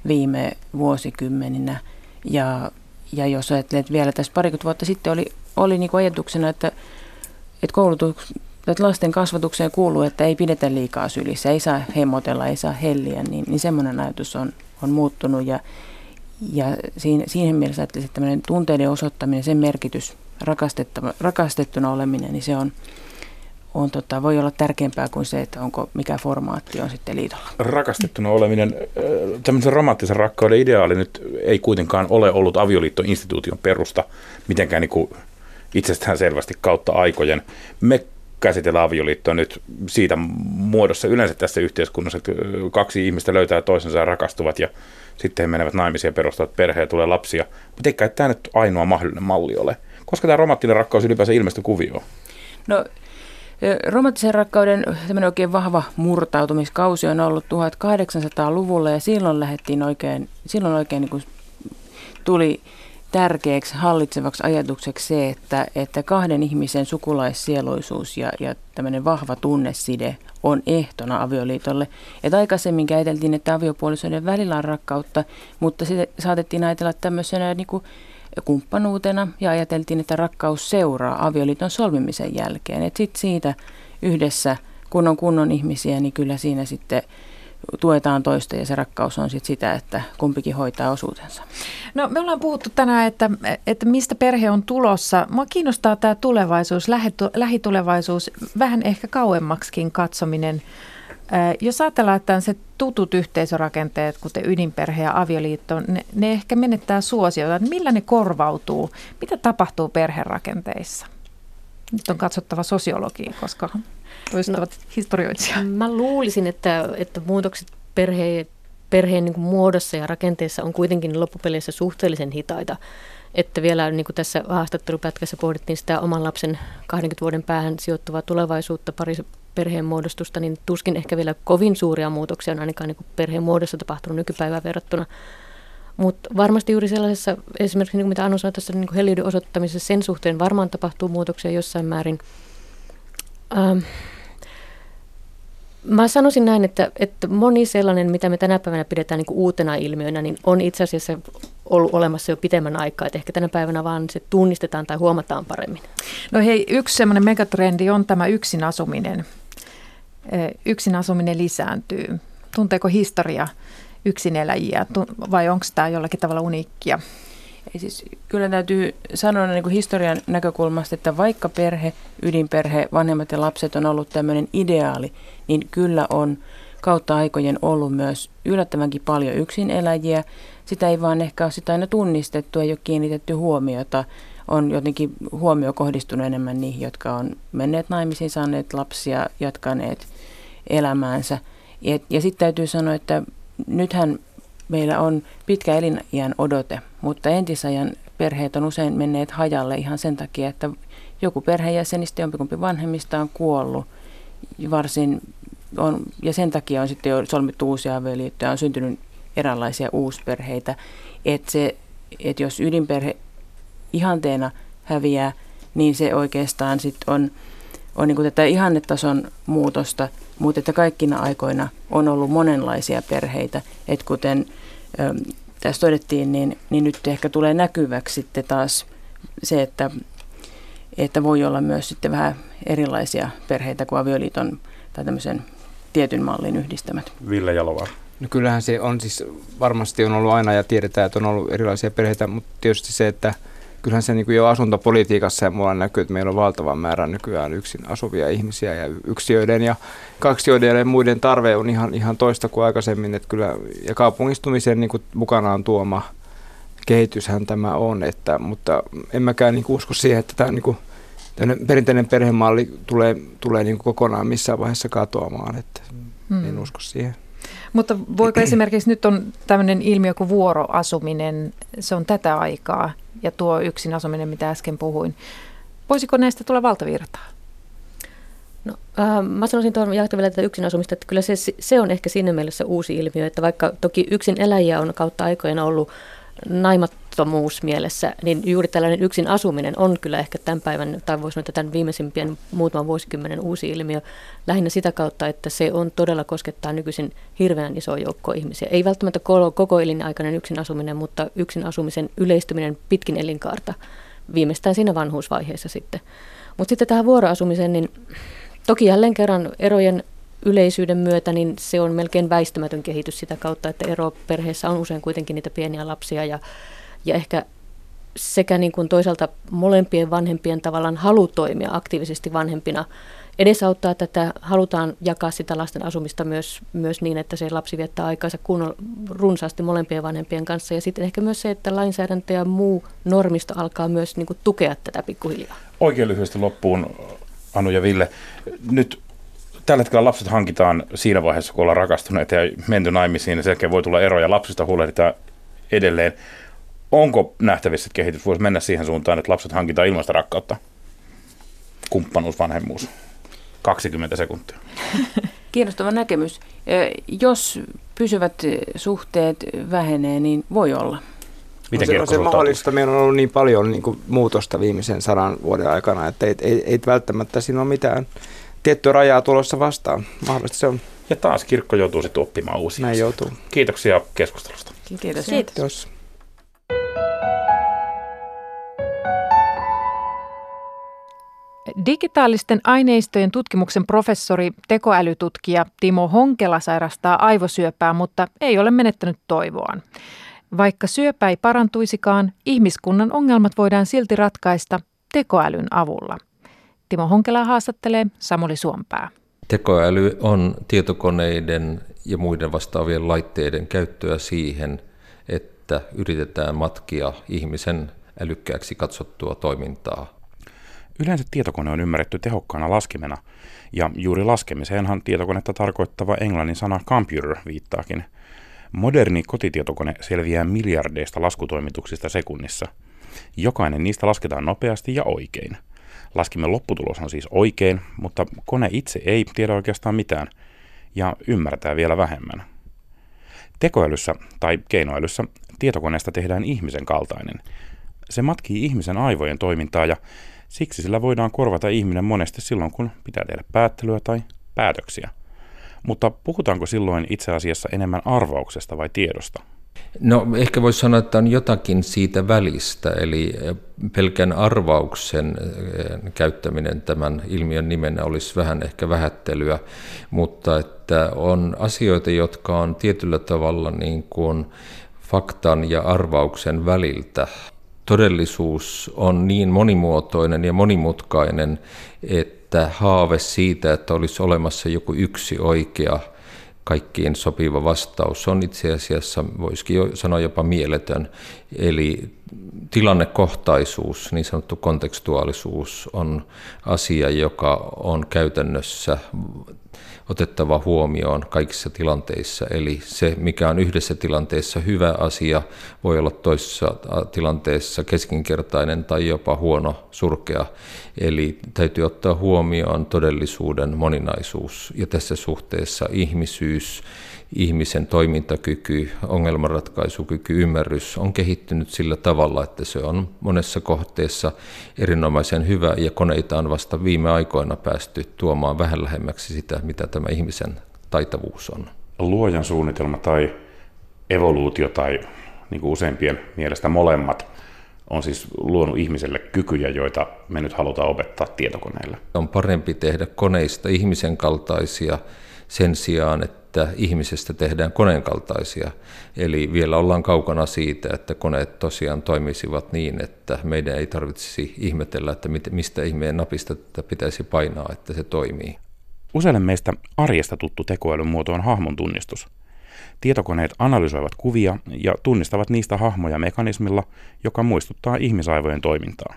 viime vuosikymmeninä. Ja, ja jos ajattelet vielä tässä parikymmentä vuotta sitten oli, oli niin ajatuksena, että että koulutus, että lasten kasvatukseen kuuluu, että ei pidetä liikaa sylissä, ei saa hemmotella, ei saa helliä, niin, niin semmoinen ajatus on, on muuttunut ja, ja siinä, siihen mielessä, että tämmöinen tunteiden osoittaminen, sen merkitys, rakastettuna oleminen, niin se on, on tota, voi olla tärkeämpää kuin se, että onko mikä formaatti on sitten liitolla. Rakastettuna oleminen, tämmöisen romanttisen rakkauden ideaali nyt ei kuitenkaan ole ollut avioliittoinstituution perusta mitenkään niin kuin itsestään selvästi kautta aikojen. Me käsitellään avioliittoa nyt siitä muodossa yleensä tässä yhteiskunnassa, että kaksi ihmistä löytää toisensa ja rakastuvat ja sitten he menevät naimisiin ja perustavat perheen ja tulee lapsia. Mutta eikä tämä nyt ainoa mahdollinen malli ole. Koska tämä romanttinen rakkaus ylipäänsä ilmestyi kuvioon? No Romanttisen rakkauden oikein vahva murtautumiskausi on ollut 1800-luvulla ja silloin lähdettiin oikein, silloin oikein niin kuin tuli tärkeäksi hallitsevaksi ajatukseksi se, että, että kahden ihmisen sukulaissieloisuus ja, ja tämmöinen vahva tunneside on ehtona avioliitolle. Että aikaisemmin ajateltiin, että aviopuolisoiden välillä on rakkautta, mutta se saatettiin ajatella tämmöisenä niin kuin kumppanuutena ja ajateltiin, että rakkaus seuraa avioliiton solmimisen jälkeen. Että sitten siitä yhdessä, kun on kunnon ihmisiä, niin kyllä siinä sitten tuetaan toista ja se rakkaus on sitten sitä, että kumpikin hoitaa osuutensa. No me ollaan puhuttu tänään, että, että mistä perhe on tulossa. Mua kiinnostaa tämä tulevaisuus, lähitulevaisuus, vähän ehkä kauemmaksikin katsominen. Jos ajatellaan, että se tutut yhteisörakenteet, kuten ydinperhe ja avioliitto, ne, ne ehkä menettää suosiota. Millä ne korvautuu? Mitä tapahtuu perherakenteissa? Nyt on katsottava sosiologia, koska toiset no, historioitsija. Mä luulisin, että, että muutokset perheen, perheen niin muodossa ja rakenteessa on kuitenkin loppupeleissä suhteellisen hitaita. Että vielä niin kuin tässä haastattelupätkässä pohdittiin sitä oman lapsen 20 vuoden päähän sijoittuvaa tulevaisuutta, pari, perheen muodostusta, niin tuskin ehkä vielä kovin suuria muutoksia on ainakaan niin perheen muodossa tapahtunut nykypäivään verrattuna. Mutta varmasti juuri sellaisessa, esimerkiksi niin kuin mitä Anu sanoi tässä niin heliöiden osoittamisessa, sen suhteen varmaan tapahtuu muutoksia jossain määrin. Ähm, Mä sanoisin näin, että, että moni sellainen, mitä me tänä päivänä pidetään niin uutena ilmiönä, niin on itse asiassa ollut olemassa jo pitemmän aikaa. Että ehkä tänä päivänä vaan se tunnistetaan tai huomataan paremmin. No hei, yksi semmoinen megatrendi on tämä yksin asuminen yksin asuminen lisääntyy? Tunteeko historia yksineläjiä vai onko tämä jollakin tavalla uniikkia? Ei siis, kyllä täytyy sanoa niin kuin historian näkökulmasta, että vaikka perhe, ydinperhe, vanhemmat ja lapset on ollut tämmöinen ideaali, niin kyllä on kautta aikojen ollut myös yllättävänkin paljon yksineläjiä. Sitä ei vaan ehkä ole sitä aina tunnistettu, ei ole kiinnitetty huomiota. On jotenkin huomio kohdistunut enemmän niihin, jotka on menneet naimisiin, saaneet lapsia, jatkaneet elämäänsä. Ja, ja sitten täytyy sanoa, että nythän meillä on pitkä eliniän odote, mutta entisajan perheet on usein menneet hajalle ihan sen takia, että joku perheenjäsenistä jompikumpi vanhemmista on kuollut varsin on, ja sen takia on sitten jo solmittu uusia avioliittoja, on syntynyt eräänlaisia uusperheitä. Että se, että jos ydinperhe ihanteena häviää, niin se oikeastaan sitten on, on niin kuin tätä ihannetason muutosta, mutta että kaikkina aikoina on ollut monenlaisia perheitä. Että kuten ö, tässä todettiin, niin, niin nyt ehkä tulee näkyväksi sitten taas se, että, että voi olla myös sitten vähän erilaisia perheitä kuin avioliiton tai tämmöisen tietyn mallin yhdistämät. Ville Jalovaara. No kyllähän se on siis, varmasti on ollut aina ja tiedetään, että on ollut erilaisia perheitä, mutta tietysti se, että kyllähän se niin kuin jo asuntopolitiikassa ja muualla näkyy, että meillä on valtava määrä nykyään yksin asuvia ihmisiä ja yksiöiden ja kaksioiden ja muiden tarve on ihan, ihan toista kuin aikaisemmin. Että kyllä, ja kaupungistumisen niin kuin mukanaan tuoma kehityshän tämä on, että, mutta en mäkään niin kuin usko siihen, että tämä niin kuin, perinteinen perhemalli tulee, tulee niin kuin kokonaan missään vaiheessa katoamaan, että hmm. en usko siihen. Mutta voiko [clears throat] esimerkiksi nyt on tämmöinen ilmiö kuin vuoroasuminen, se on tätä aikaa ja tuo yksin asuminen, mitä äsken puhuin. Voisiko näistä tulla valtavirtaa? No, äh, mä sanoisin tuon vielä tätä yksin asumista, että kyllä se, se on ehkä siinä mielessä uusi ilmiö, että vaikka toki yksin eläjiä on kautta aikojen ollut naimattomuus mielessä, niin juuri tällainen yksin asuminen on kyllä ehkä tämän päivän, tai voisi sanoa, tämän viimeisimpien muutaman vuosikymmenen uusi ilmiö, lähinnä sitä kautta, että se on todella koskettaa nykyisin hirveän iso joukko ihmisiä. Ei välttämättä koko elinaikainen yksin asuminen, mutta yksin asumisen yleistyminen pitkin elinkaarta, viimeistään siinä vanhuusvaiheessa sitten Mutta sitten tähän vuoroasumiseen, niin toki jälleen kerran erojen yleisyyden myötä, niin se on melkein väistämätön kehitys sitä kautta, että ero perheessä on usein kuitenkin niitä pieniä lapsia ja, ja ehkä sekä niin kuin toisaalta molempien vanhempien tavallaan halu toimia aktiivisesti vanhempina edesauttaa tätä, halutaan jakaa sitä lasten asumista myös, myös niin, että se lapsi viettää aikaansa kunnon, runsaasti molempien vanhempien kanssa. Ja sitten ehkä myös se, että lainsäädäntö ja muu normisto alkaa myös niin kuin, tukea tätä pikkuhiljaa. Oikein lyhyesti loppuun, Anu ja Ville. Nyt tällä hetkellä lapset hankitaan siinä vaiheessa, kun ollaan rakastuneet ja menty naimisiin, ja sen voi tulla eroja. Lapsista huolehditaan edelleen. Onko nähtävissä, että kehitys voisi mennä siihen suuntaan, että lapset hankitaan ilmaista rakkautta? Kumppanuus, vanhemmuus. 20 sekuntia. [laughs] Kiinnostava näkemys. Jos pysyvät suhteet vähenee, niin voi olla. Miten no se, on se mahdollista. Meillä on ollut niin paljon niin kuin, muutosta viimeisen sadan vuoden aikana, että ei, ei, ei välttämättä siinä ole mitään tiettyä rajaa tulossa vastaan. Mahdollisesti se on. Ja taas kirkko joutuu sitten oppimaan uusia. Näin joutuu. Kiitoksia keskustelusta. Kiitos. Kiitos. Kiitos. Digitaalisten aineistojen tutkimuksen professori, tekoälytutkija Timo Honkela sairastaa aivosyöpää, mutta ei ole menettänyt toivoaan. Vaikka syöpä ei parantuisikaan, ihmiskunnan ongelmat voidaan silti ratkaista tekoälyn avulla. Timo Honkela haastattelee Samuli Suompää. Tekoäly on tietokoneiden ja muiden vastaavien laitteiden käyttöä siihen, että yritetään matkia ihmisen älykkääksi katsottua toimintaa Yleensä tietokone on ymmärretty tehokkaana laskimena, ja juuri laskemiseenhan tietokonetta tarkoittava englannin sana computer viittaakin. Moderni kotitietokone selviää miljardeista laskutoimituksista sekunnissa. Jokainen niistä lasketaan nopeasti ja oikein. Laskimen lopputulos on siis oikein, mutta kone itse ei tiedä oikeastaan mitään, ja ymmärtää vielä vähemmän. Tekoälyssä tai keinoälyssä tietokoneesta tehdään ihmisen kaltainen. Se matkii ihmisen aivojen toimintaa ja Siksi sillä voidaan korvata ihminen monesti silloin, kun pitää tehdä päättelyä tai päätöksiä. Mutta puhutaanko silloin itse asiassa enemmän arvauksesta vai tiedosta? No ehkä voisi sanoa, että on jotakin siitä välistä, eli pelkän arvauksen eh, käyttäminen tämän ilmiön nimenä olisi vähän ehkä vähättelyä, mutta että on asioita, jotka on tietyllä tavalla niin kuin faktan ja arvauksen väliltä. Todellisuus on niin monimuotoinen ja monimutkainen, että haave siitä, että olisi olemassa joku yksi oikea kaikkiin sopiva vastaus on itse asiassa, voisikin jo sanoa jopa mieletön. Eli tilannekohtaisuus, niin sanottu kontekstuaalisuus on asia, joka on käytännössä otettava huomioon kaikissa tilanteissa. Eli se, mikä on yhdessä tilanteessa hyvä asia, voi olla toisessa tilanteessa keskinkertainen tai jopa huono, surkea. Eli täytyy ottaa huomioon todellisuuden moninaisuus ja tässä suhteessa ihmisyys ihmisen toimintakyky, ongelmanratkaisukyky, ymmärrys on kehittynyt sillä tavalla, että se on monessa kohteessa erinomaisen hyvä ja koneita on vasta viime aikoina päästy tuomaan vähän lähemmäksi sitä, mitä tämä ihmisen taitavuus on. Luojan suunnitelma tai evoluutio tai niin kuin useimpien mielestä molemmat on siis luonut ihmiselle kykyjä, joita me nyt halutaan opettaa tietokoneille. On parempi tehdä koneista ihmisen kaltaisia sen sijaan, että että ihmisestä tehdään koneen kaltaisia. Eli vielä ollaan kaukana siitä, että koneet tosiaan toimisivat niin, että meidän ei tarvitsisi ihmetellä, että mistä ihmeen napista pitäisi painaa, että se toimii. Useille meistä arjesta tuttu tekoälyn muoto on hahmon tunnistus. Tietokoneet analysoivat kuvia ja tunnistavat niistä hahmoja mekanismilla, joka muistuttaa ihmisaivojen toimintaa.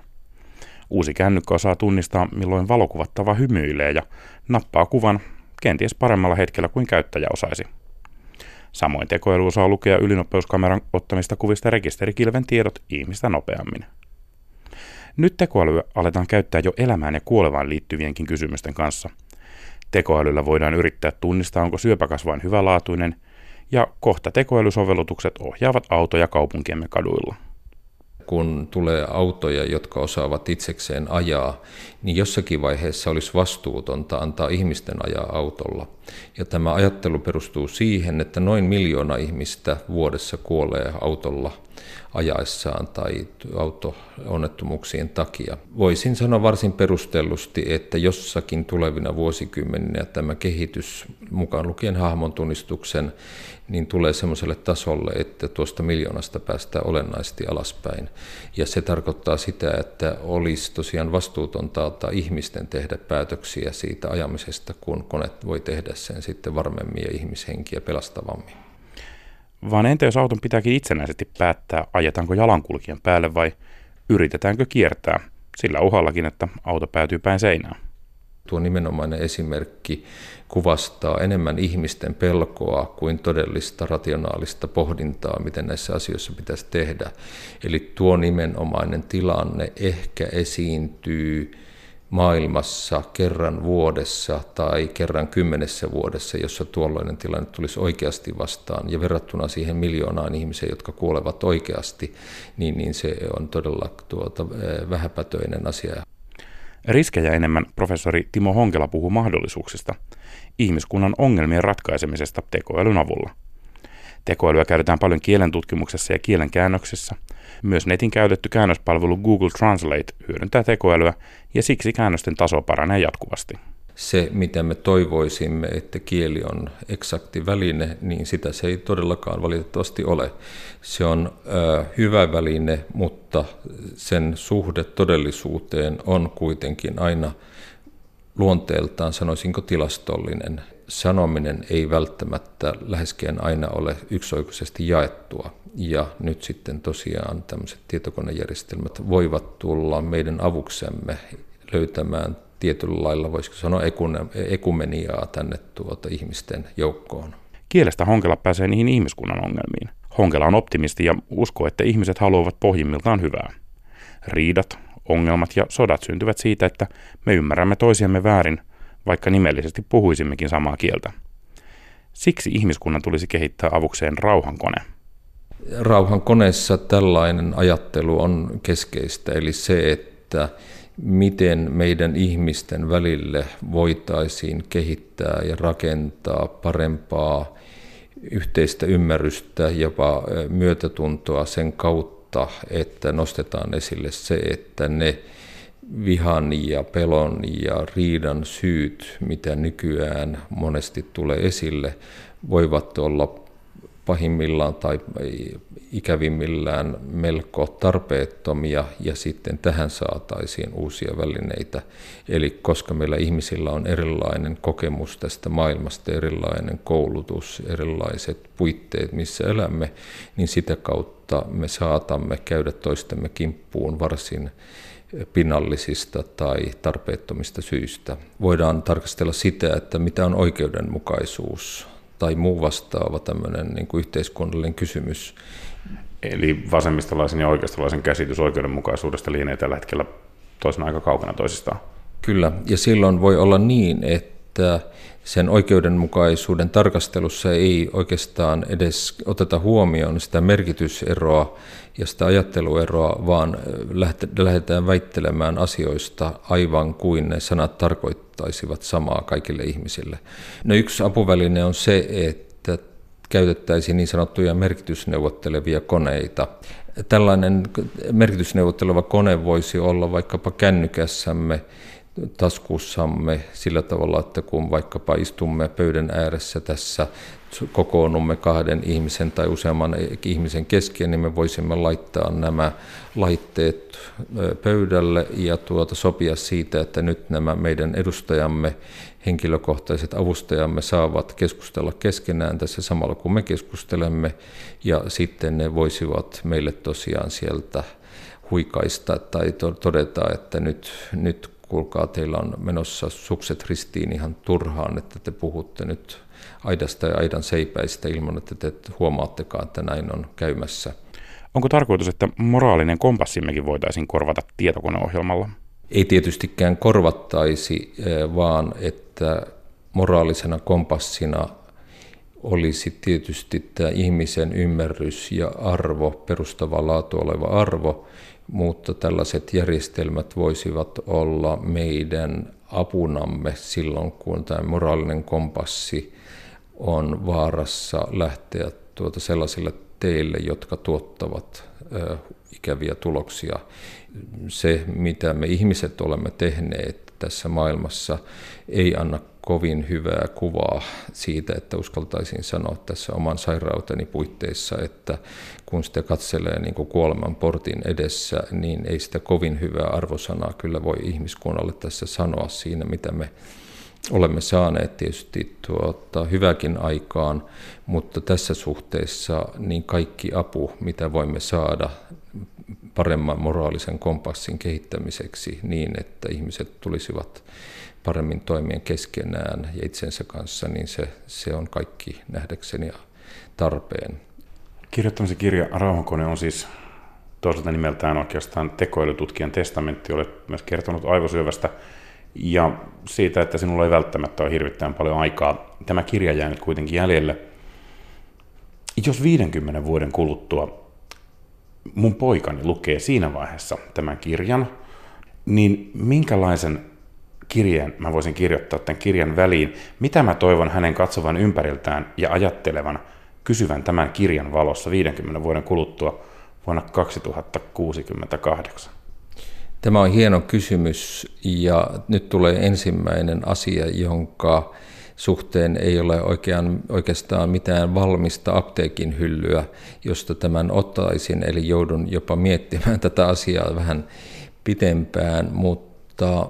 Uusi kännykkä osaa tunnistaa, milloin valokuvattava hymyilee ja nappaa kuvan kenties paremmalla hetkellä kuin käyttäjä osaisi. Samoin tekoäly osaa lukea ylinopeuskameran ottamista kuvista rekisterikilven tiedot ihmistä nopeammin. Nyt tekoälyä aletaan käyttää jo elämään ja kuolevaan liittyvienkin kysymysten kanssa. Tekoälyllä voidaan yrittää tunnistaa, onko syöpäkasvain hyvälaatuinen, ja kohta tekoälysovellutukset ohjaavat autoja kaupunkiemme kaduilla kun tulee autoja, jotka osaavat itsekseen ajaa, niin jossakin vaiheessa olisi vastuutonta antaa ihmisten ajaa autolla. Ja tämä ajattelu perustuu siihen, että noin miljoona ihmistä vuodessa kuolee autolla ajaessaan tai auto-onnettomuuksien takia. Voisin sanoa varsin perustellusti, että jossakin tulevina vuosikymmeninä tämä kehitys, mukaan lukien hahmon tunnistuksen, niin tulee semmoiselle tasolle, että tuosta miljoonasta päästään olennaisesti alaspäin. Ja se tarkoittaa sitä, että olisi tosiaan vastuutonta ihmisten tehdä päätöksiä siitä ajamisesta, kun kone voi tehdä sen sitten varmemmin ja ihmishenkiä pelastavammin. Vaan entä jos auton pitääkin itsenäisesti päättää, ajetaanko jalankulkijan päälle vai yritetäänkö kiertää, sillä uhallakin, että auto päätyy päin seinään? Tuo nimenomainen esimerkki kuvastaa enemmän ihmisten pelkoa kuin todellista rationaalista pohdintaa, miten näissä asioissa pitäisi tehdä. Eli tuo nimenomainen tilanne ehkä esiintyy maailmassa kerran vuodessa tai kerran kymmenessä vuodessa, jossa tuolloinen tilanne tulisi oikeasti vastaan. Ja verrattuna siihen miljoonaan ihmiseen, jotka kuolevat oikeasti, niin, niin se on todella tuota, vähäpätöinen asia. Riskejä enemmän professori Timo Honkela puhuu mahdollisuuksista, ihmiskunnan ongelmien ratkaisemisesta tekoälyn avulla. Tekoälyä käytetään paljon kielen tutkimuksessa ja kielen käännöksessä. Myös netin käytetty käännöspalvelu Google Translate hyödyntää tekoälyä ja siksi käännösten taso paranee jatkuvasti se, mitä me toivoisimme, että kieli on eksakti väline, niin sitä se ei todellakaan valitettavasti ole. Se on ö, hyvä väline, mutta sen suhde todellisuuteen on kuitenkin aina luonteeltaan, sanoisinko tilastollinen. Sanominen ei välttämättä läheskään aina ole yksioikoisesti jaettua. Ja nyt sitten tosiaan tämmöiset tietokonejärjestelmät voivat tulla meidän avuksemme löytämään tietyllä lailla, voisiko sanoa, ekumeniaa tänne tuota ihmisten joukkoon. Kielestä Honkela pääsee niihin ihmiskunnan ongelmiin. Honkela on optimisti ja uskoo, että ihmiset haluavat pohjimmiltaan hyvää. Riidat, ongelmat ja sodat syntyvät siitä, että me ymmärrämme toisiamme väärin, vaikka nimellisesti puhuisimmekin samaa kieltä. Siksi ihmiskunnan tulisi kehittää avukseen rauhankone. Rauhan koneessa tällainen ajattelu on keskeistä, eli se, että miten meidän ihmisten välille voitaisiin kehittää ja rakentaa parempaa yhteistä ymmärrystä, jopa myötätuntoa sen kautta, että nostetaan esille se, että ne vihan ja pelon ja riidan syyt, mitä nykyään monesti tulee esille, voivat olla pahimmillaan tai ikävimmillään melko tarpeettomia ja sitten tähän saataisiin uusia välineitä. Eli koska meillä ihmisillä on erilainen kokemus tästä maailmasta, erilainen koulutus, erilaiset puitteet, missä elämme, niin sitä kautta me saatamme käydä toistemme kimppuun varsin pinnallisista tai tarpeettomista syistä. Voidaan tarkastella sitä, että mitä on oikeudenmukaisuus tai muu vastaava tämmöinen niin kuin yhteiskunnallinen kysymys. Eli vasemmistolaisen ja oikeistolaisen käsitys oikeudenmukaisuudesta lienee tällä hetkellä toisena aika kaukana toisistaan. Kyllä, ja silloin voi olla niin, että sen oikeudenmukaisuuden tarkastelussa ei oikeastaan edes oteta huomioon sitä merkityseroa ja sitä ajattelueroa, vaan lähdetään väittelemään asioista aivan kuin ne sanat tarkoittaisivat samaa kaikille ihmisille. No yksi apuväline on se, että käytettäisiin niin sanottuja merkitysneuvottelevia koneita. Tällainen merkitysneuvotteleva kone voisi olla vaikkapa kännykässämme taskussamme sillä tavalla, että kun vaikkapa istumme pöydän ääressä tässä, kokoonnumme kahden ihmisen tai useamman ihmisen kesken, niin me voisimme laittaa nämä laitteet pöydälle ja tuota sopia siitä, että nyt nämä meidän edustajamme, henkilökohtaiset avustajamme saavat keskustella keskenään tässä samalla kun me keskustelemme. Ja sitten ne voisivat meille tosiaan sieltä huikaista tai todeta, että nyt, nyt kuulkaa, teillä on menossa sukset ristiin ihan turhaan, että te puhutte nyt aidasta ja aidan seipäistä ilman, että te huomaattekaan, että näin on käymässä. Onko tarkoitus, että moraalinen kompassimmekin voitaisiin korvata tietokoneohjelmalla? Ei tietystikään korvattaisi, eh, vaan että moraalisena kompassina olisi tietysti tämä ihmisen ymmärrys ja arvo, perustava laatu oleva arvo, mutta tällaiset järjestelmät voisivat olla meidän apunamme silloin, kun tämä moraalinen kompassi on vaarassa lähteä tuota sellaisille teille, jotka tuottavat ikäviä tuloksia. Se, mitä me ihmiset olemme tehneet tässä maailmassa, ei anna kovin hyvää kuvaa siitä, että uskaltaisin sanoa tässä oman sairauteni puitteissa, että kun sitä katselee niin kuin kuoleman portin edessä, niin ei sitä kovin hyvää arvosanaa kyllä voi ihmiskunnalle tässä sanoa siinä, mitä me olemme saaneet tietysti tuota, hyväkin aikaan, mutta tässä suhteessa niin kaikki apu, mitä voimme saada paremman moraalisen kompassin kehittämiseksi niin, että ihmiset tulisivat paremmin toimien keskenään ja itsensä kanssa, niin se, se on kaikki nähdäkseni tarpeen. Kirjoittamisen kirja Rauhankone on siis toiselta nimeltään oikeastaan tekoälytutkijan testamentti. Olet myös kertonut aivosyövästä ja siitä, että sinulla ei välttämättä ole hirvittävän paljon aikaa. Tämä kirja jää nyt kuitenkin jäljelle. Jos 50 vuoden kuluttua mun poikani lukee siinä vaiheessa tämän kirjan, niin minkälaisen kirjeen mä voisin kirjoittaa tämän kirjan väliin, mitä mä toivon hänen katsovan ympäriltään ja ajattelevan, kysyvän tämän kirjan valossa 50 vuoden kuluttua vuonna 2068? Tämä on hieno kysymys ja nyt tulee ensimmäinen asia, jonka suhteen ei ole oikean, oikeastaan mitään valmista apteekin hyllyä, josta tämän ottaisin, eli joudun jopa miettimään tätä asiaa vähän pitempään, mutta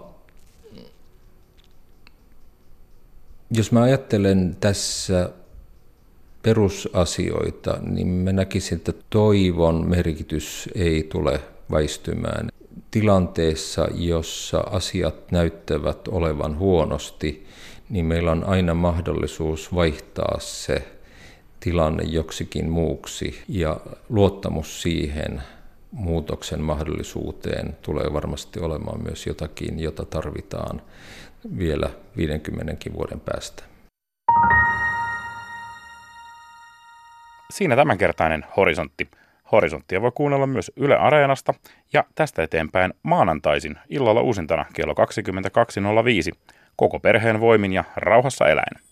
jos mä ajattelen tässä perusasioita, niin mä näkisin, että toivon merkitys ei tule väistymään. Tilanteessa, jossa asiat näyttävät olevan huonosti, niin meillä on aina mahdollisuus vaihtaa se tilanne joksikin muuksi ja luottamus siihen muutoksen mahdollisuuteen tulee varmasti olemaan myös jotakin, jota tarvitaan vielä 50 vuoden päästä. Siinä tämänkertainen Horisontti. Horisonttia voi kuunnella myös Yle Areenasta ja tästä eteenpäin maanantaisin illalla uusintana kello 22.05 koko perheen voimin ja rauhassa eläin.